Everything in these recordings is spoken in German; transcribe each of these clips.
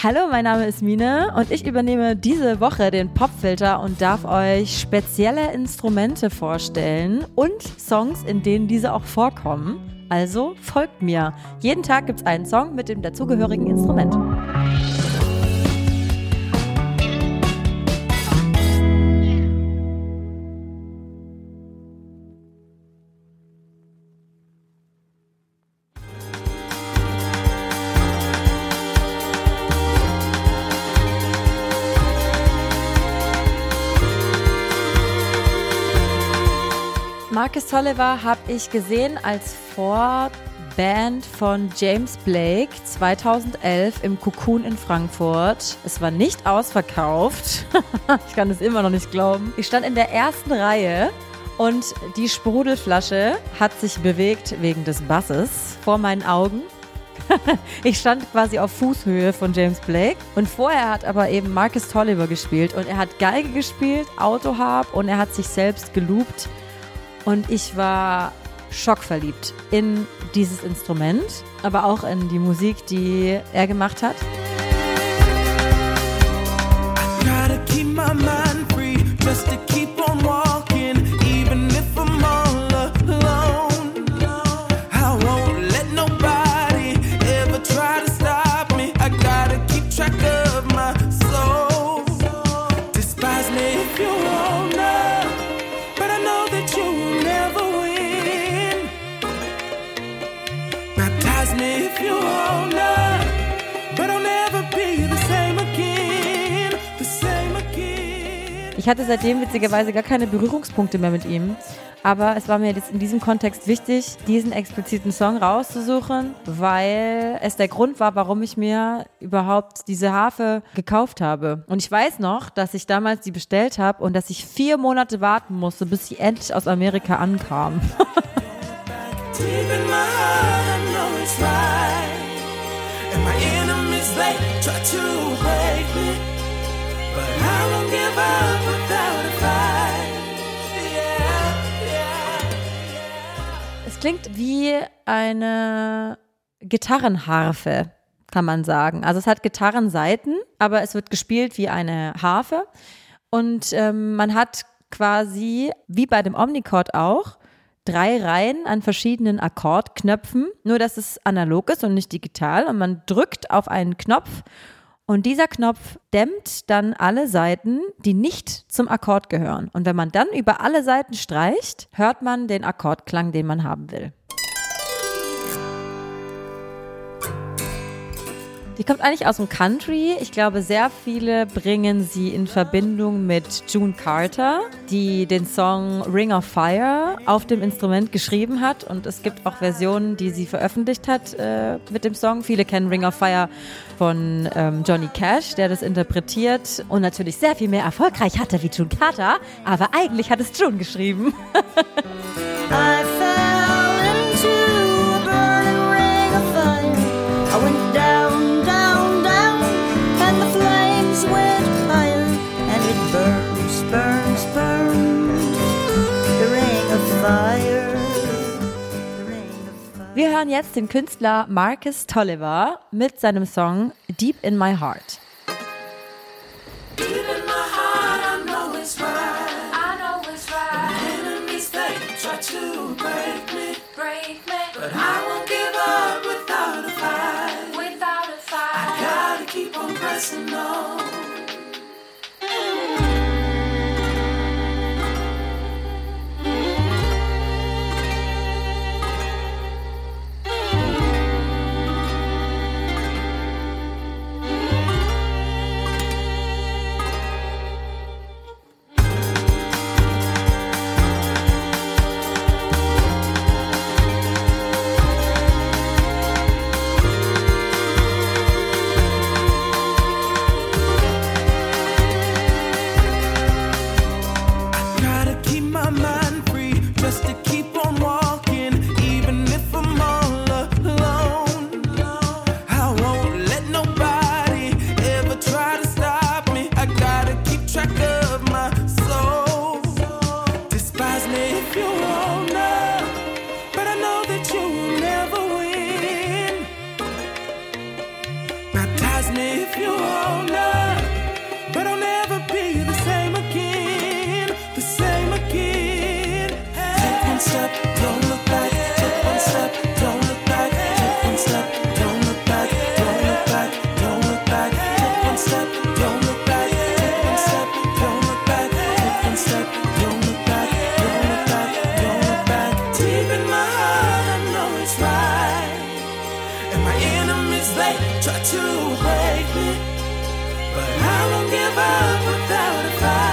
Hallo, mein Name ist Mine und ich übernehme diese Woche den Popfilter und darf euch spezielle Instrumente vorstellen und Songs, in denen diese auch vorkommen. Also folgt mir. Jeden Tag gibt es einen Song mit dem dazugehörigen Instrument. Marcus Tolliver habe ich gesehen als Vorband von James Blake 2011 im Cocoon in Frankfurt. Es war nicht ausverkauft. ich kann es immer noch nicht glauben. Ich stand in der ersten Reihe und die Sprudelflasche hat sich bewegt wegen des Basses vor meinen Augen. ich stand quasi auf Fußhöhe von James Blake und vorher hat aber eben Marcus Tolliver gespielt und er hat Geige gespielt, Autoharp und er hat sich selbst geloopt und ich war schockverliebt in dieses Instrument, aber auch in die Musik, die er gemacht hat. Ich hatte seitdem witzigerweise gar keine Berührungspunkte mehr mit ihm. Aber es war mir jetzt in diesem Kontext wichtig, diesen expliziten Song rauszusuchen, weil es der Grund war, warum ich mir überhaupt diese Harfe gekauft habe. Und ich weiß noch, dass ich damals die bestellt habe und dass ich vier Monate warten musste, bis sie endlich aus Amerika ankam. es klingt wie eine Gitarrenharfe, kann man sagen. Also es hat Gitarrenseiten, aber es wird gespielt wie eine Harfe. Und ähm, man hat quasi, wie bei dem Omnichord auch, drei Reihen an verschiedenen Akkordknöpfen, nur dass es analog ist und nicht digital. Und man drückt auf einen Knopf und dieser Knopf dämmt dann alle Seiten, die nicht zum Akkord gehören. Und wenn man dann über alle Seiten streicht, hört man den Akkordklang, den man haben will. Die kommt eigentlich aus dem Country. Ich glaube, sehr viele bringen sie in Verbindung mit June Carter, die den Song Ring of Fire auf dem Instrument geschrieben hat. Und es gibt auch Versionen, die sie veröffentlicht hat äh, mit dem Song. Viele kennen Ring of Fire von ähm, Johnny Cash, der das interpretiert und natürlich sehr viel mehr erfolgreich hatte wie June Carter. Aber eigentlich hat es June geschrieben. hören jetzt den Künstler Marcus Tolliver mit seinem Song Deep in My Heart. My try to break me. But I won't give up without a fight.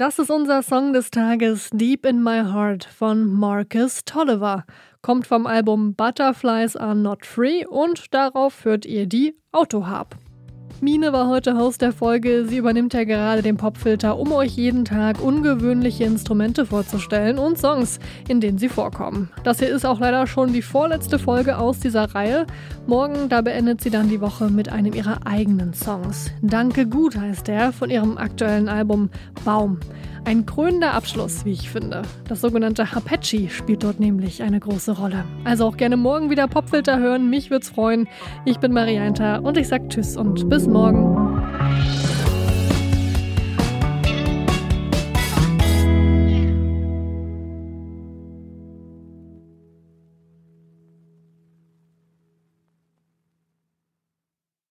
Das ist unser Song des Tages Deep in My Heart von Marcus Tolliver. Kommt vom Album Butterflies Are Not Free und darauf hört ihr die Autoharp. Mine war heute Host der Folge. Sie übernimmt ja gerade den Popfilter, um euch jeden Tag ungewöhnliche Instrumente vorzustellen und Songs, in denen sie vorkommen. Das hier ist auch leider schon die vorletzte Folge aus dieser Reihe. Morgen, da beendet sie dann die Woche mit einem ihrer eigenen Songs. Danke gut heißt der von ihrem aktuellen Album Baum. Ein krönender Abschluss, wie ich finde. Das sogenannte Hapechi spielt dort nämlich eine große Rolle. Also auch gerne morgen wieder Popfilter hören, mich würd's freuen. Ich bin Marianta und ich sag Tschüss und bis morgen.